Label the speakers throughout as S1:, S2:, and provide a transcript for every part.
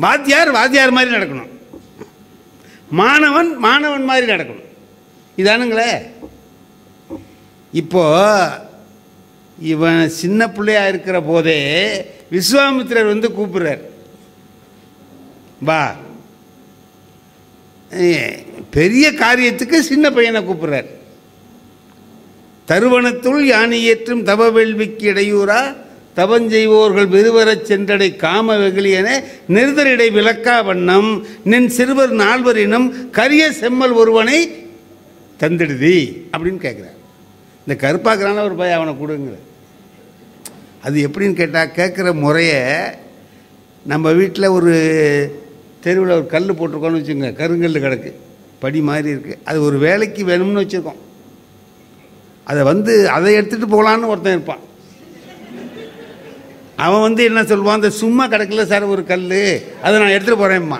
S1: வாத்தியார் வாத்தியார் மாதிரி நடக்கணும். மாணவன் மாணவன் மாதிரி நடக்கணும். இதானுங்களே. இப்போ இவன் சின்ன பிள்ளையா இருக்கிற போதே விஸ்வாமித்திரர் வந்து கூப்பிடுறார். வா. பெரிய காரியத்துக்கு சின்ன பையனை கூப்பிடுறார். தருவனத்துள் யானை ஏற்றும் தவ வேள்விக்கு இடையூறா? தவஞ்செய்வோர்கள் விருவரச் சென்றடை காம வெகுளியென நிறுதரிடை விளக்கா வண்ணம் நின் சிறுவர் நால்வரினும் கரிய செம்மல் ஒருவனை தந்திடுதி அப்படின்னு கேட்குறார் இந்த கருப்பாக்குறான ஒரு பையன் அவனை கொடுங்கிற. அது எப்படின்னு கேட்டால் கேட்குற முறையை நம்ம வீட்டில் ஒரு தெருவில் ஒரு கல் போட்டிருக்கோன்னு வச்சுங்க கருங்கல் கிடக்கு. படி மாதிரி இருக்குது அது ஒரு வேலைக்கு வேணும்னு வச்சுருக்கோம். அதை வந்து அதை எடுத்துகிட்டு போகலான்னு ஒருத்தன் இருப்பான். அவன் வந்து என்ன சொல்லுவான்? அந்த சும்மா கிடக்கல சார் ஒரு கல் அதை நான் எடுத்துகிட்டு போகிறேம்மா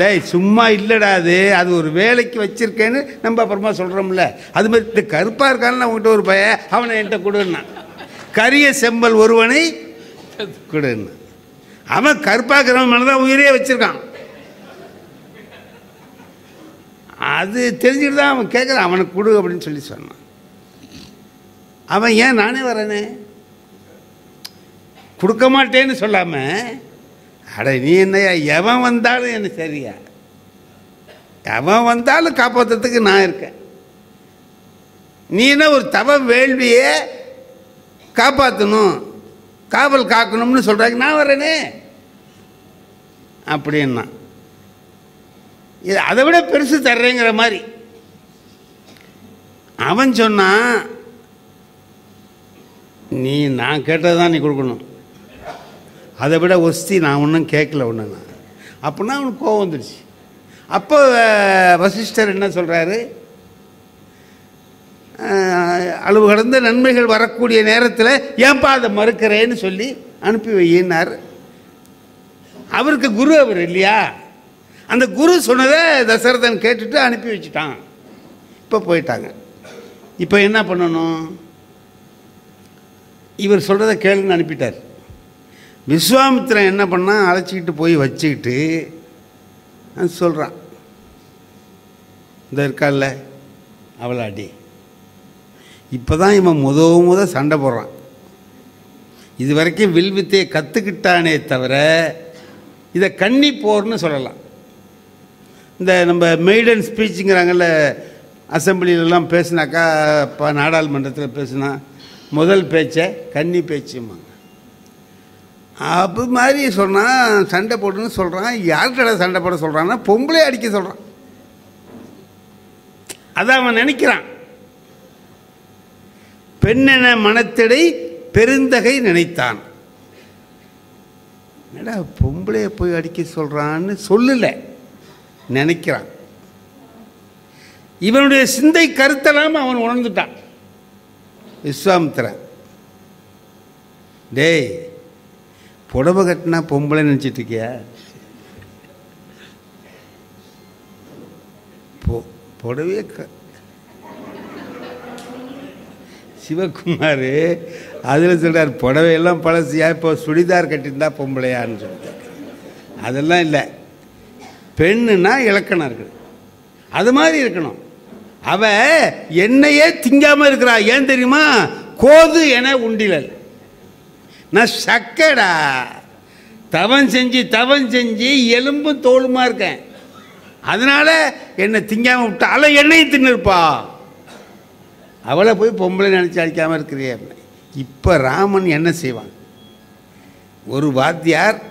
S1: டேய் சும்மா இல்லைடா அது. அது ஒரு வேலைக்கு வச்சுருக்கேன்னு நம்ம அப்புறமா சொல்கிறோம்ல அது மாதிரி இந்த கருப்பாக இருக்கான்னு அவன்கிட்ட ஒரு பய அவனை என்கிட்ட கொடுன்னான் கரிய செம்பல் ஒருவனை கொடுன்னு. அவன் கருப்பாக்கிறவன் மனதான் தான் உயிரே வச்சுருக்கான். அது தெரிஞ்சுட்டு தான் அவன் கேட்குறான் அவனுக்கு கொடு அப்படின்னு சொல்லி சொன்னான். அவன் ஏன் நானே வரேனே? கொடுக்க மாட்டேன்னு சொல்லாமல் அட நீ என்னையா எவன் வந்தாலும் என்ன சரியா? எவன் வந்தாலும் காப்பாற்றுறதுக்கு நான் இருக்கேன். நீ என்ன ஒரு தவ வேள்வியே காப்பாற்றணும் காவல் காக்கணும்னு சொல்கிறாங்க நான் வரேனே அப்படின்னா இது அதை விட பெருசு தர்றேங்கிற மாதிரி. அவன் சொன்னான் நீ நான் கேட்டது தான் நீ கொடுக்கணும். அதை விட ஒஸ்தி நான் ஒன்றும் கேட்கல ஒன்று நான். அப்படின்னா அவனுக்கு கோவம் வந்துடுச்சு அப்போ வசிஷ்டர் என்ன சொல்கிறாரு அளவு கடந்த நன்மைகள் வரக்கூடிய நேரத்தில் ஏன்பா அதை மறுக்கிறேன்னு சொல்லி அனுப்பி வையினார். அவருக்கு குரு அவர் இல்லையா? அந்த குரு சொன்னதை தசரதன் கேட்டுட்டு அனுப்பி வச்சுட்டான். இப்போ போயிட்டாங்க. இப்போ என்ன பண்ணணும்? இவர் சொல்கிறத கேளுன்னு அனுப்பிட்டார். விஸ்வாமித்திரன் என்ன பண்ணால் அழைச்சிக்கிட்டு போய் வச்சுக்கிட்டு சொல்கிறான் இந்த இருக்கால்ல அவளாடி. இப்போ தான் இவன் முத முத சண்டை போடுறான். இது வரைக்கும் வில்வித்தையை கற்றுக்கிட்டானே தவிர இதை கன்னி போர்னு சொல்லலாம். இந்த நம்ம மெய்டன் ஸ்பீச்சுங்கிறாங்கல்ல அசம்பிளிலெலாம் பேசினாக்கா இப்போ நாடாளுமன்றத்தில் பேசுனா முதல் பேச்சை கன்னி பேச்சுமாங்க அது மாதிரி சொன்னான் சண்டை போட்டுன்னு சொல்கிறான் யார்கிட்ட சண்டை போட சொல்கிறான்னா பொம்பளை அடிக்க சொல்கிறான் அதை அவன் நினைக்கிறான். பெண்ணென மனத்திடை பெருந்தகை நினைத்தான். என்னடா பொம்பளைய போய் அடிக்க சொல்கிறான்னு சொல்லலை. நினைக்கிறான். இவனுடைய சிந்தை கருத்தெல்லாம் அவன் உணர்ந்துட்டான். விஸ்வாமித்திரன் டேய் புடவை கட்டினா பொம்பளை நினச்சிட்டு இருக்கியா? பொ- புடவையே க சிவகுமார் அதில் சொல்கிறார் புடவையெல்லாம் பழசியா இப்போ சுடிதார் கட்டியிருந்தா பொம்பளையான்னு சொல்லிட்டு. அதெல்லாம் இல்லை. பெண்ணுன்னா இலக்கணம் இருக்குது. அது மாதிரி இருக்கணும். அவ என்னையே திங்காமல் இருக்கிறா. ஏன் தெரியுமா? கோது என உண்டிலல். நான் சக்கடா. தவம் செஞ்சு தவம் செஞ்சு எலும்பும் தோலுமா இருக்கேன். அதனால் என்னை திங்காமல் விட்டா அவளை என்னையும் தின்னுருப்பா. அவளை போய் பொம்பளை நினச்சி அடிக்காமல் இருக்கிறியே இப்போ ராமன் என்ன செய்வான்? ஒரு வாத்தியார்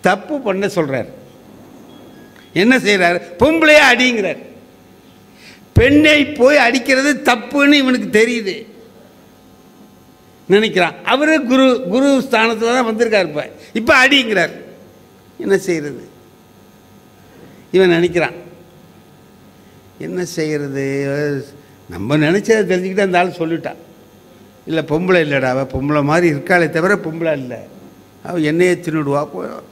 S1: தப்பு பண்ண சொல்கிறார் என்ன செய்கிறார் பொம்பளையா அடிங்கிறார். பெண்ணை போய் அடிக்கிறது தப்புன்னு இவனுக்கு தெரியுது. நினைக்கிறான். அவரே குரு குரு ஸ்தானத்தில் தான் வந்திருக்கார் இப்போ. இப்போ அடிங்கிறார். என்ன செய்கிறது இவன் நினைக்கிறான். என்ன செய்கிறது நம்ம நினச்சதை தெரிஞ்சுக்கிட்டு அந்த ஆள் சொல்லிட்டான். இல்லை பொம்பளை இல்லைடா அவள் பொம்பளை மாதிரி இருக்காளே தவிர பொம்பளை இல்லை. அவள் என்னையே தின்னுடுவா. போ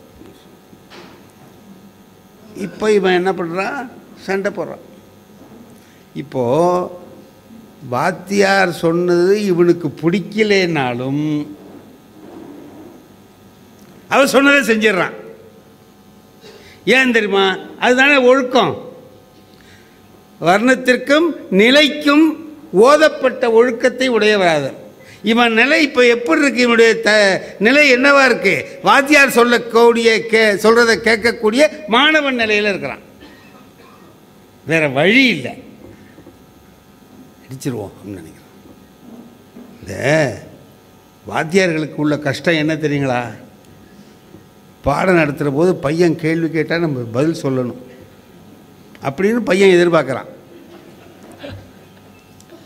S1: இப்போ இவன் என்ன பண்ணுறான் சண்டை போடுறான். இப்போது வாத்தியார் சொன்னது இவனுக்கு பிடிக்கலேனாலும் அவர் சொன்னதை செஞ்சிடுறான். ஏன் தெரியுமா? அதுதானே ஒழுக்கம். வர்ணத்திற்கும் நிலைக்கும் ஓதப்பட்ட ஒழுக்கத்தை உடையவராதர் இவன் நிலை இப்போ எப்படி இருக்கு? இவனுடைய த நிலை என்னவா இருக்கு? வாத்தியார் சொல்லக்கூடிய கே சொல்றதை கேட்கக்கூடிய மாணவன் நிலையில் இருக்கிறான். வேற வழி இல்லை. அடிச்சிருவோம் அப்படின்னு நினைக்கிறேன். இந்த வாத்தியார்களுக்கு உள்ள கஷ்டம் என்ன தெரியுங்களா? பாடம் நடத்துகிற போது பையன் கேள்வி கேட்டால் நம்ம பதில் சொல்லணும். அப்படின்னு பையன் எதிர்பார்க்குறான்.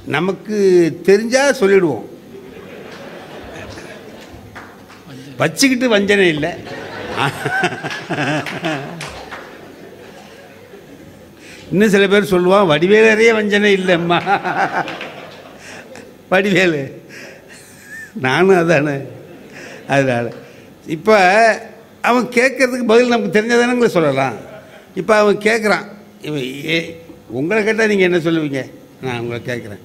S1: நமக்கு தெரிஞ்சால் சொல்லிடுவோம். வச்சுக்கிட்டு வஞ்சனை இல்லை. இன்னும் சில பேர் சொல்லுவான் வடிவேலறையே வஞ்சனை இல்லைம்மா. வடிவேலு. நானும் அதானே. அதனால் இப்போ அவன் கேட்கறதுக்கு பதில் நமக்கு தெரிஞ்சதானங்கள சொல்லலாம். இப்போ அவன் கேட்குறான். இவன் ஏ உங்களை கேட்டால் நீங்கள் என்ன சொல்லுவீங்க? நான் உங்களை கேட்குறேன்.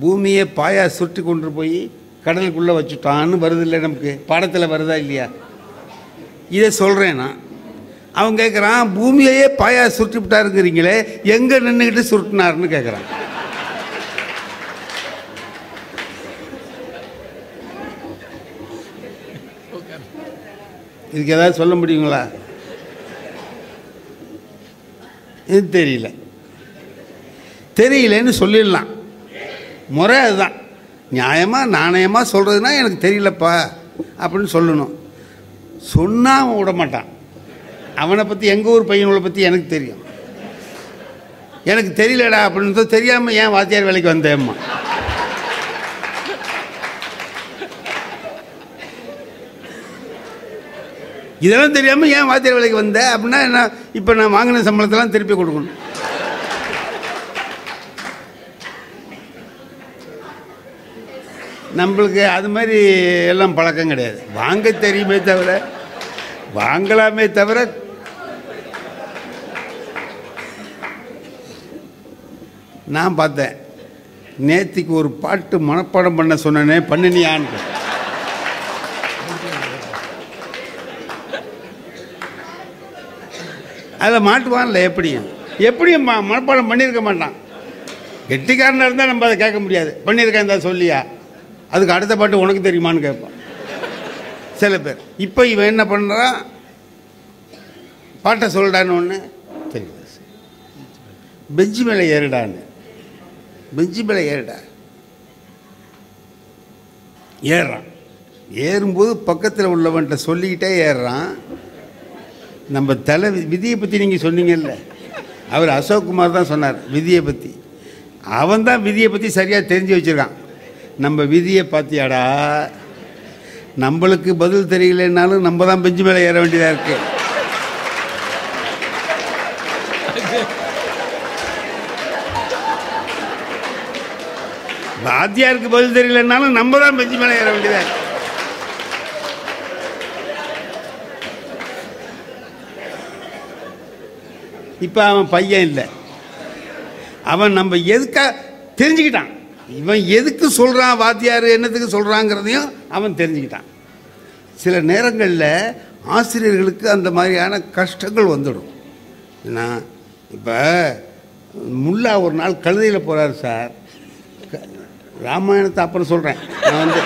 S1: பூமியை பாயா சுருட்டி கொண்டு போய் கடலுக்குள்ளே வச்சுட்டான்னு வருது இல்லை நமக்கு? பாடத்தில் வருதா இல்லையா? இதை சொல்கிறேன் நான். அவன் கேட்குறான் பூமியையே பாயா சுருட்டி விட்டாருங்கிறீங்களே எங்கே நின்றுக்கிட்டு சுருட்டினாருன்னு கேட்குறான் இதுக்கு ஏதாவது சொல்ல முடியுங்களா? இது தெரியல. தெரியலன்னு சொல்லிடலாம். முறை அதுதான். நியாயமாக நாணயமாக சொல்கிறதுனா எனக்கு தெரியலப்பா அப்படின்னு சொல்லணும். சொன்னால் அவன் விட மாட்டான் அவனை பற்றி எங்கள் ஊர் பையனோட பற்றி எனக்கு தெரியும். எனக்கு தெரியலடா அப்படின்னு தெரியாமல் ஏன் வாத்தியார் வேலைக்கு வந்தேம்மா? இதெல்லாம் தெரியாமல் ஏன் வாத்தியார் வேலைக்கு வந்த? அப்படின்னா என்ன இப்போ நான் வாங்கின சம்பளத்தெல்லாம் திருப்பி கொடுக்கணும். நம்மளுக்கு அது மாதிரி எல்லாம் பழக்கம் கிடையாது. வாங்க தெரியுமே தவிர வாங்கலாமே தவிர நான் பார்த்தேன். நேத்திக்கு ஒரு பாட்டு மனப்பாடம் பண்ண சொன்னனே பண்ணினியான்னு. அதில் மாட்டுவான்ல எப்படியும். எப்படியும் மனப்பாடம் பண்ணியிருக்க மாட்டான். கெட்டிக்காரனாக இருந்தால் நம்ம அதை கேட்க முடியாது. பண்ணியிருக்கேன் தான் சொல்லியா? அதுக்கு அடுத்த பாட்டு உனக்கு தெரியுமான்னு கேட்பான். சில பேர். இப்போ இவன் என்ன பண்ணுறான் பாட்டை சொல்கிறான்னு ஒன்று தெரியுது பெஞ்சு மேலே ஏறுடான்னு. பெஞ்சு மேலே ஏறுடா. ஏறுறான். ஏறும்போது பக்கத்தில் உள்ளவன்கிட்ட சொல்லிக்கிட்டே ஏறுறான். நம்ம தலை விதியை பற்றி நீங்கள் சொன்னீங்கல்ல. அவர் அசோக் குமார் தான் சொன்னார் விதியை பற்றி அவன் தான் விதியை பற்றி சரியாக தெரிஞ்சு வச்சுருக்கான். நம்ம விதியை பார்த்தியாடா? நம்மளுக்கு பதில் தெரியலனாலும் நம்ம தான் பெஞ்சு மேலே ஏற வேண்டியதாக இருக்குது வாத்தியாருக்கு பதில் தெரியலனாலும் நம்ம தான் பெஞ்சு மேலே ஏற வேண்டியதா இப்போ அவன் பையன் இல்லை. அவன் நம்ம எதுக்காக தெரிஞ்சுக்கிட்டான். இவன் எதுக்கு சொல்கிறான் வாத்தியார் என்னத்துக்கு சொல்கிறாங்கிறதையும் அவன் தெரிஞ்சுக்கிட்டான். சில நேரங்களில் ஆசிரியர்களுக்கு அந்த மாதிரியான கஷ்டங்கள் வந்துடும். ஏன்னா இப்போ முல்லா ஒரு நாள் கழுதையில் போகிறார் சார். ராமாயணத்தை அப்புறம் சொல்கிறேன் நான் வந்து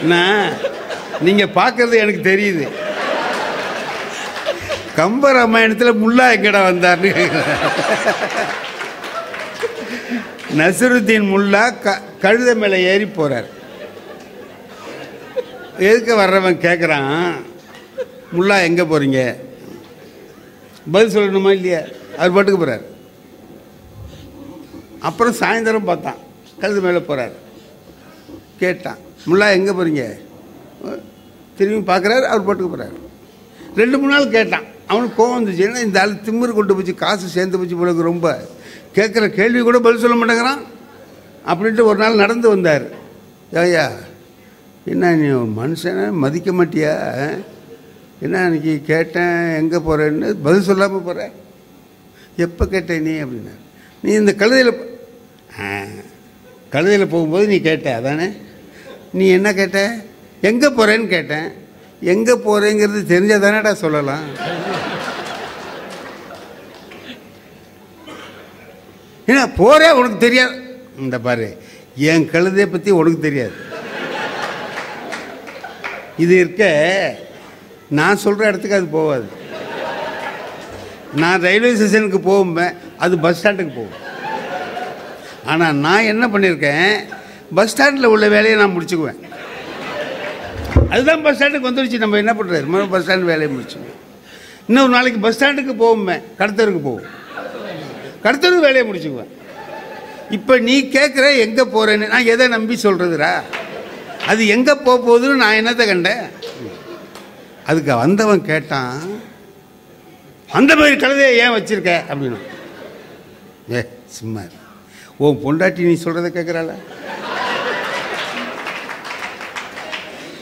S1: என்ன? நீங்கள் பார்க்கறது எனக்கு தெரியுது. கம்ப ராமாயணத்தில் முல்லா எங்கடா வந்தார்னு நசருத்தீன் முல்லா க கழுத மேலே ஏறி போகிறார் எதுக்கு வர்றவன் கேட்குறான் முல்லா எங்கே போகிறீங்க பதில் சொல்லணுமா இல்லையா? அவர் பாட்டுக்கு போகிறார் அப்புறம் சாயந்தரம் பார்த்தான். கழுது மேலே போகிறார் கேட்டான் முல்லா எங்கே போகிறீங்க திரும்பி பார்க்குறாரு அவர் பாட்டுக்கு போகிறார் ரெண்டு மூணு நாள் கேட்டான். அவனுக்கு கோவம் வந்துச்சுன்னா இந்த ஆள் திமிரு கொண்டு போச்சு காசு சேர்ந்து போச்சு போலக்கு ரொம்ப. கேட்குற கேள்வி கூட பதில் சொல்ல மாட்டேங்கிறான். அப்படின்ட்டு ஒரு நாள் நடந்து வந்தார். ஐயா என்ன நீ மனுஷனை மதிக்க மாட்டியா? என்ன இன்னைக்கு கேட்டேன் எங்கே போகிறேன்னு பதில் சொல்லாமல் போகிற எப்போ கேட்டேன் நீ அப்படின்னா? நீ இந்த கழுதையில் கழுதையில் போகும்போது நீ கேட்ட அதானே? நீ என்ன கேட்ட? எங்கே போகிறேன்னு கேட்டேன். எங்கே போகிறேங்கிறது தெரிஞ்சால் தானேடா சொல்லலாம். ஏன்னா போகிறே உனக்கு தெரியாது. இந்த பாரு என் கழுதையை பற்றி உனக்கு தெரியாது. இது இருக்க நான் சொல்கிற இடத்துக்கு அது போகாது நான் ரயில்வே ஸ்டேஷனுக்கு போகும்பேன் அது பஸ் ஸ்டாண்டுக்கு போகும். ஆனால் நான் என்ன பண்ணியிருக்கேன் பஸ் ஸ்டாண்டில் உள்ள வேலையை நான் முடிச்சுக்குவேன். அதுதான் பஸ் ஸ்டாண்டுக்கு வந்துடுச்சு நம்ம என்ன பண்ணுறது முதல்ல பஸ் ஸ்டாண்டு வேலையை முடிச்சுக்குவேன் இன்னொரு நாளைக்கு பஸ் ஸ்டாண்டுக்கு போகும்பேன் கடத்தருக்கு போகும் கடத்தருக்கு வேலையை முடிச்சுக்குவேன். இப்போ நீ கேட்குற எங்கே போகிறேன்னு நான் எதை நம்பி சொல்கிறதுரா அது எங்கே போக போகுதுன்னு நான் என்னத்தை கண்டேன்? அதுக்கு வந்தவன் கேட்டான் அந்த மாதிரி கழுதையை ஏன் வச்சிருக்க? அப்படின்னு ஏ சும்மா ஓ உன் பொண்டாட்டி நீ சொல்கிறத கேட்குறாள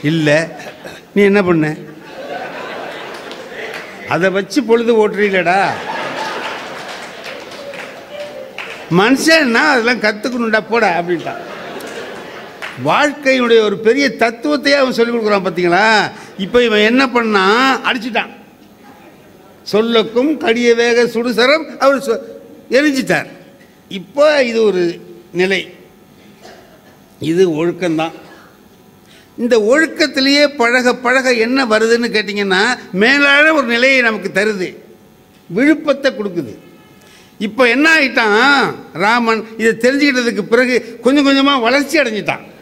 S1: இல்லை. நீ என்ன பண்ண? அதை வச்சு பொழுது ஓட்டுறீங்களடா. மனுஷன்னா அதெல்லாம் கற்றுக்கணுண்டா போட அப்படின்ட்டான். வாழ்க்கையினுடைய ஒரு பெரிய தத்துவத்தையே அவன் சொல்லிக் கொடுக்குறான் பார்த்தீங்களா இப்போ இவன் என்ன பண்ணான் அடிச்சிட்டான். சொல்லக்கும் கடிய வேக சுடுசரம் அவர் சொ- எரிஞ்சிட்டார். இப்போ இது ஒரு நிலை. இது ஒழுக்கம்தான். இந்த ஒழுக்கத்திலேயே பழக பழக என்ன வருதுன்னு கேட்டிங்கன்னா மேலான ஒரு நிலையை நமக்கு தருது. விழுப்பத்தை கொடுக்குது. இப்போ என்ன ஆயிட்டான்? ராமன் இதை தெரிஞ்சுக்கிட்டதுக்கு பிறகு கொஞ்சம் கொஞ்சமாக வளர்ச்சி அடைஞ்சிட்டான்.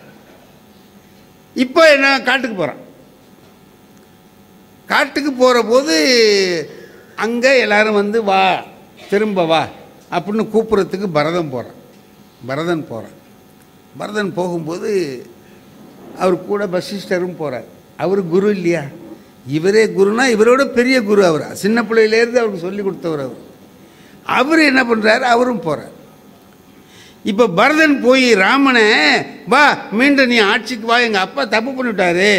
S1: இப்போ என்ன காட்டுக்கு போகிறான் காட்டுக்கு போகிற போது அங்கே எல்லாரும் வந்து வா திரும்ப வா அப்படின்னு கூப்பிட்றதுக்கு பரதன் போகிறான் பரதன் போகிறான் பரதன் போகும்போது அவர் கூட வசிஷ்டரும் போகிறார் அவர் குரு இல்லையா? இவரே குருனா இவரோட பெரிய குரு அவர். சின்ன பிள்ளையிலேருந்து அவருக்கு சொல்லி கொடுத்தவர் அவர். அவர் என்ன பண்ணுறாரு அவரும் போகிறார் இப்போ பரதன் போய் ராமனை வா மீண்டும் நீ ஆட்சிக்கு வா எங்கள் அப்பா தப்பு பண்ணிவிட்டாரு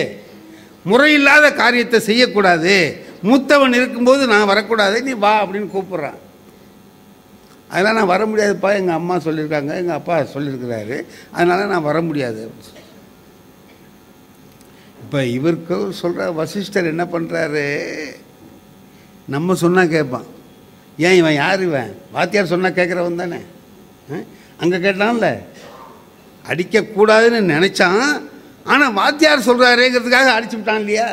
S1: முறையில்லாத காரியத்தை செய்யக்கூடாது. மூத்தவன் இருக்கும்போது நான் வரக்கூடாது நீ வா அப்படின்னு கூப்பிட்றான். அதெல்லாம் நான் வர முடியாதுப்பா எங்கள் அம்மா சொல்லியிருக்காங்க எங்கள் அப்பா சொல்லியிருக்கிறாரு. அதனால் நான் வர முடியாது. இப்போ இவருக்கு சொல்கிற வசிஷ்டர் என்ன பண்ணுறாரு நம்ம சொன்னால் கேட்பான். ஏன் இவன் யார் இவன்? வாத்தியார் சொன்னால் கேட்குறவன் தானே. அங்கே கேட்டான்ல அடிக்கக்கூடாதுன்னு நினச்சான் ஆனால் வாத்தியார் சொல்கிறாரேங்கிறதுக்காக அடிச்சு விட்டான் இல்லையா?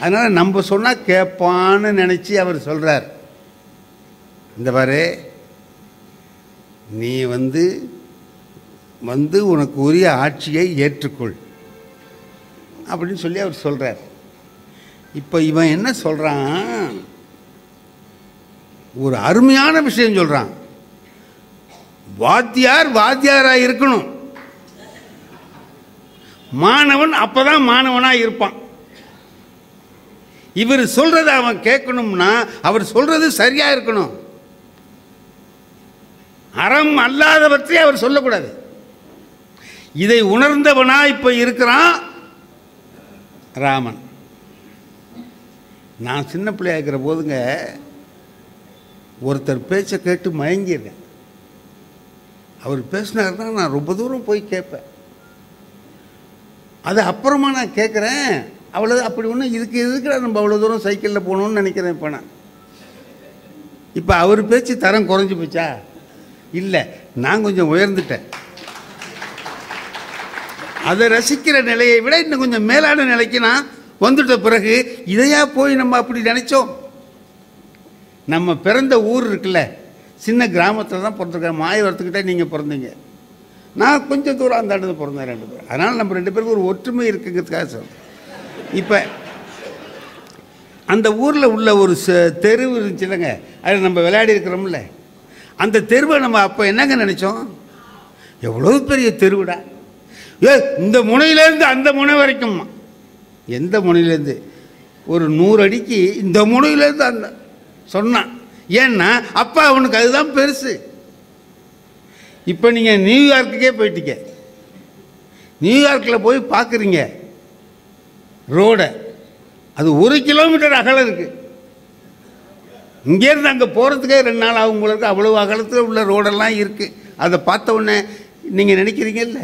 S1: அதனால் நம்ம சொன்னால் கேட்பான்னு நினச்சி அவர் சொல்கிறார் இந்த பாரு நீ வந்து வந்து உனக்கு உரிய ஆட்சியை ஏற்றுக்கொள். அப்படின்னு சொல்லி அவர் சொல்கிறார் இப்போ இவன் என்ன சொல்கிறான் ஒரு அருமையான விஷயம் சொல்கிறான் வாத்தியார் வாத்தியாராக இருக்கணும். மாணவன் அப்பதான் மாணவனாக இருப்பான். இவர் சொல்கிறத அவன் கேட்கணும்னா அவர் சொல்றது சரியா இருக்கணும். அறம் அல்லாதவற்றை அவர் சொல்லக்கூடாது. இதை உணர்ந்தவனா இப்ப இருக்கிறான் ராமன். நான் சின்ன பிள்ளையா இருக்கிற போதுங்க ஒருத்தர் பேச்சை கேட்டு மயங்கிடுறேன் அவர் பேசினாருன்னா நான் ரொம்ப தூரம் போய் கேட்பேன். அது அப்புறமா நான் கேட்குறேன் அவ்வளோ அப்படி ஒன்றும் இதுக்கு எதுக்குடா நம்ம அவ்வளோ தூரம் சைக்கிளில் போகணும்னு நினைக்கிறேன் இப்போ நான். இப்போ அவர் பேச்சு தரம் குறைஞ்சி போச்சா? இல்லை நான் கொஞ்சம் உயர்ந்துட்டேன். அதை ரசிக்கிற நிலையை விட இன்னும் கொஞ்சம் மேலான நிலைக்கு நான் வந்துட்ட பிறகு இதையா போய் நம்ம அப்படி நினைச்சோம்? நம்ம பிறந்த ஊர் இருக்குல்ல சின்ன கிராமத்தில் தான் பிறந்திருக்கேன் மாயவரத்துக்கிட்ட நீங்கள் பிறந்தீங்க. நான் கொஞ்சம் தூரம் அந்த இடத்துல பிறந்தேன் ரெண்டு பேரும். அதனால் நம்ம ரெண்டு பேருக்கும் ஒரு ஒற்றுமை இருக்குங்கிறதுக்காக சொல்கிறேன் இப்போ அந்த ஊரில் உள்ள ஒரு ச- தெரு இருந்துச்சுல்லங்க அதில் நம்ம விளையாடி இருக்கிறோம்ல. அந்த தெருவை நம்ம அப்போ என்னங்க நினச்சோம்? எவ்வளோ பெரிய தெருவுடா. ஏ இந்த முனையிலேருந்து அந்த முனை வரைக்கும். எந்த முனையிலேருந்து? ஒரு நூறு அடிக்கு இந்த முனையிலேருந்து அந்த சொன்னான். ஏன்னா அப்பா அவனுக்கு அதுதான் பெருசு. இப்போ நீங்கள் நியூயார்க்குக்கே போயிட்டீங்க. நியூயார்க்கில் போய் பார்க்குறீங்க ரோடை. அது ஒரு கிலோமீட்டர் அகலம் இருக்குது இங்கேருந்து அங்கே போகிறதுக்கே ரெண்டு நாள் ஆகும் போல அவ்வளோ அகலத்தில் உள்ள ரோடெல்லாம் இருக்குது அதை பார்த்த உடனே நீங்கள் நினைக்கிறீங்கல்ல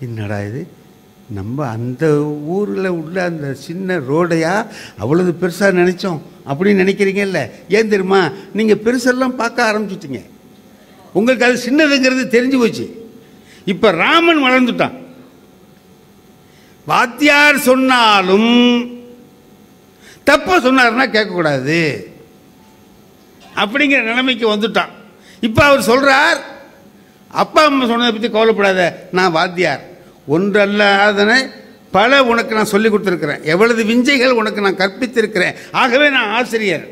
S1: என்னடா இது? நம்ம அந்த ஊரில் உள்ள அந்த சின்ன ரோடையா அவ்வளவு பெருசாக நினச்சோம் அப்படின்னு நினைக்கிறீங்கல்ல? ஏன் தெரியுமா? நீங்கள் பெருசெல்லாம் பார்க்க ஆரம்பிச்சிட்டீங்க. உங்களுக்கு அது சின்னதுங்கிறது தெரிஞ்சு போச்சு. இப்போ ராமன் வளர்ந்துட்டான். வாத்தியார் சொன்னாலும் தப்ப சொன்னார்னா கேட்கக்கூடாது. அப்படிங்கிற நிலைமைக்கு வந்துட்டான். இப்போ அவர் சொல்றார் அப்பா அம்மா சொன்னதை பற்றி கவலைப்படாத நான் வாத்தியார். ஒன்றல்லாதனை பல உனக்கு நான் சொல்லி கொடுத்துருக்கிறேன். எவ்வளவு விஞ்சைகள் உனக்கு நான் கற்பித்திருக்கிறேன். ஆகவே நான் ஆசிரியர்.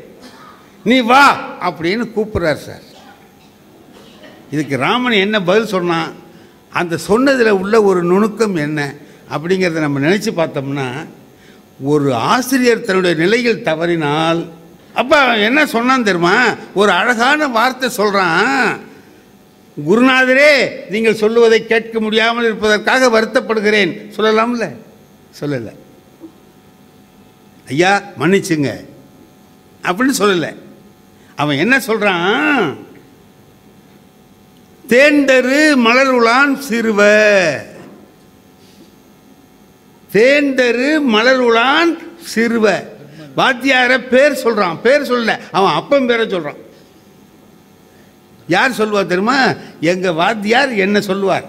S1: நீ வா அப்படின்னு கூப்பிட்றார் சார். இதுக்கு ராமன் என்ன பதில் சொன்னான் அந்த சொன்னதில் உள்ள ஒரு நுணுக்கம் என்ன அப்படிங்கிறத நம்ம நினச்சி பார்த்தோம்னா ஒரு ஆசிரியர் தன்னுடைய நிலையில் தவறினால் அப்போ என்ன சொன்னான் தெரியுமா? ஒரு அழகான வார்த்தை சொல்கிறான் குருநாதரே நீங்கள் சொல்லுவதை கேட்க முடியாமல் இருப்பதற்காக வருத்தப்படுகிறேன். சொல்லலாம்ல? சொல்லலை. ஐயா மன்னிச்சுங்க. அப்படின்னு சொல்லலை. அவன் என்ன சொல்றான்? தேண்டரு மலருளான் சிறுவ. தேண்டரு உலான் சிறுவ. வாத்தியார பேர் சொல்றான். பேர் சொல்லல. அவன் அப்பன் பேரை சொல்றான். யார் சொல்லுவார் தெரியுமா? எங்கள் வாத்தியார் என்ன சொல்லுவார்?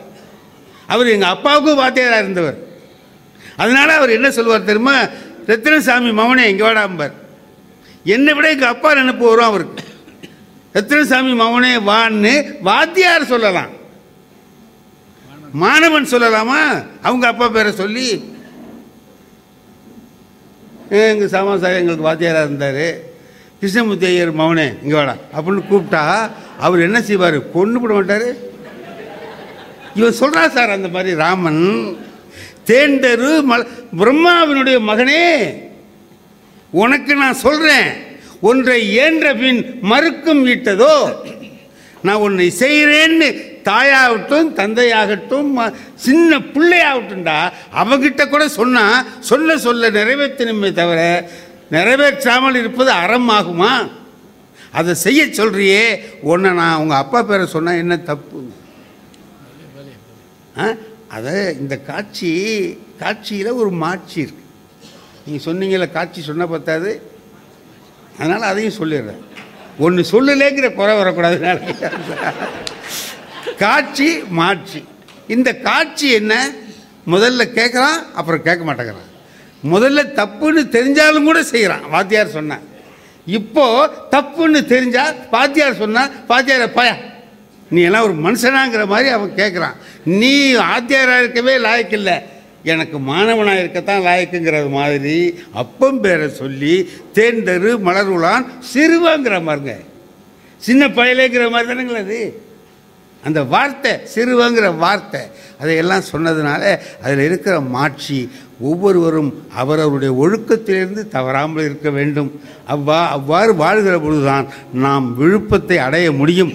S1: அவர் எங்கள் அப்பாவுக்கும் வாத்தியாராக இருந்தவர். அதனால் அவர் என்ன சொல்லுவார் தெரியுமா? ரத்தினசாமி மவனே எங்கே வாடாம்பார் என்னை விட எங்கள் அப்பா நினைப்பு வரும் அவருக்கு. ரத்தினசாமி மவனே வான்னு வாத்தியார் சொல்லலாம். மாணவன் சொல்லலாமா? அவங்க அப்பா பேரை சொல்லி. எங்கள் சாமா சார் எங்களுக்கு வாத்தியாராக இருந்தார். கிருஷ்ணமூர்த்தி ஐயர் மவனே இங்கே வாடா அப்படின்னு கூப்பிட்டா அவர் என்ன செய்வார்? கொண்டு விட மாட்டார். இவர் சொல்கிறா சார் அந்த மாதிரி ராமன் தேண்டரு மல் பிரம்மாவினுடைய மகனே உனக்கு நான் சொல்கிறேன் ஒன்றை ஏன்ற பின் மறுக்கும் விட்டதோ நான் உன்னை செய்கிறேன்னு தாயாகட்டும் தந்தையாகட்டும் ம- சின்ன பிள்ளையாகட்டும்டா அவங்கிட்ட கூட சொன்னால் சொல்ல சொல்ல நிறைவேற்றணுமே தவிர நிறைவேற்றாமல் இருப்பது அறம் ஆகுமா? அதை செய்ய சொல்றியே ஒன்று நான் உங்கள் அப்பா பேரை சொன்னால் என்ன தப்பு? ஆ? அதை இந்த காட்சி காட்சியில் ஒரு மாட்சி இருக்கு. நீங்கள் சொன்னீங்கல்ல காட்சி சொன்ன பத்தாது. அதனால் அதையும் சொல்லிடுறேன். ஒன்று சொல்லலேங்கிற குறை வரக்கூடாதுனால காட்சி மாட்சி. இந்த காட்சி என்ன? முதல்ல கேட்குறான் அப்புறம் கேட்க மாட்டேங்கிறான். முதல்ல தப்புன்னு தெரிஞ்சாலும் கூட செய்கிறான் வாத்தியார் சொன்னான் இப்போ தப்புன்னு தெரிஞ்சா வாத்தியார் சொன்னா வாத்தியார பய நீ எல்லாம் ஒரு மனுஷனாங்கிற மாதிரி அவன் கேட்குறான் நீ ஆத்தியாரா இருக்கவே லாயக்கில்லை எனக்கு மாணவனாக இருக்கத்தான் லாயக்குங்கிறது மாதிரி அப்பம் பேரை சொல்லி தேர்ந்தரு மலருளான் சிறுவங்கிற மாதிரிங்க. சின்ன பயலேங்கிற மாதிரி தானுங்களா அது. அந்த வார்த்தை சிறுவங்கிற வார்த்தை அதையெல்லாம் சொன்னதுனால அதில் இருக்கிற மாட்சி ஒவ்வொருவரும் அவரவருடைய ஒழுக்கத்திலிருந்து தவறாமல் இருக்க வேண்டும். அவ்வா அவ்வாறு வாழ்கிற பொழுதுதான் நாம் விழுப்பத்தை அடைய முடியும்.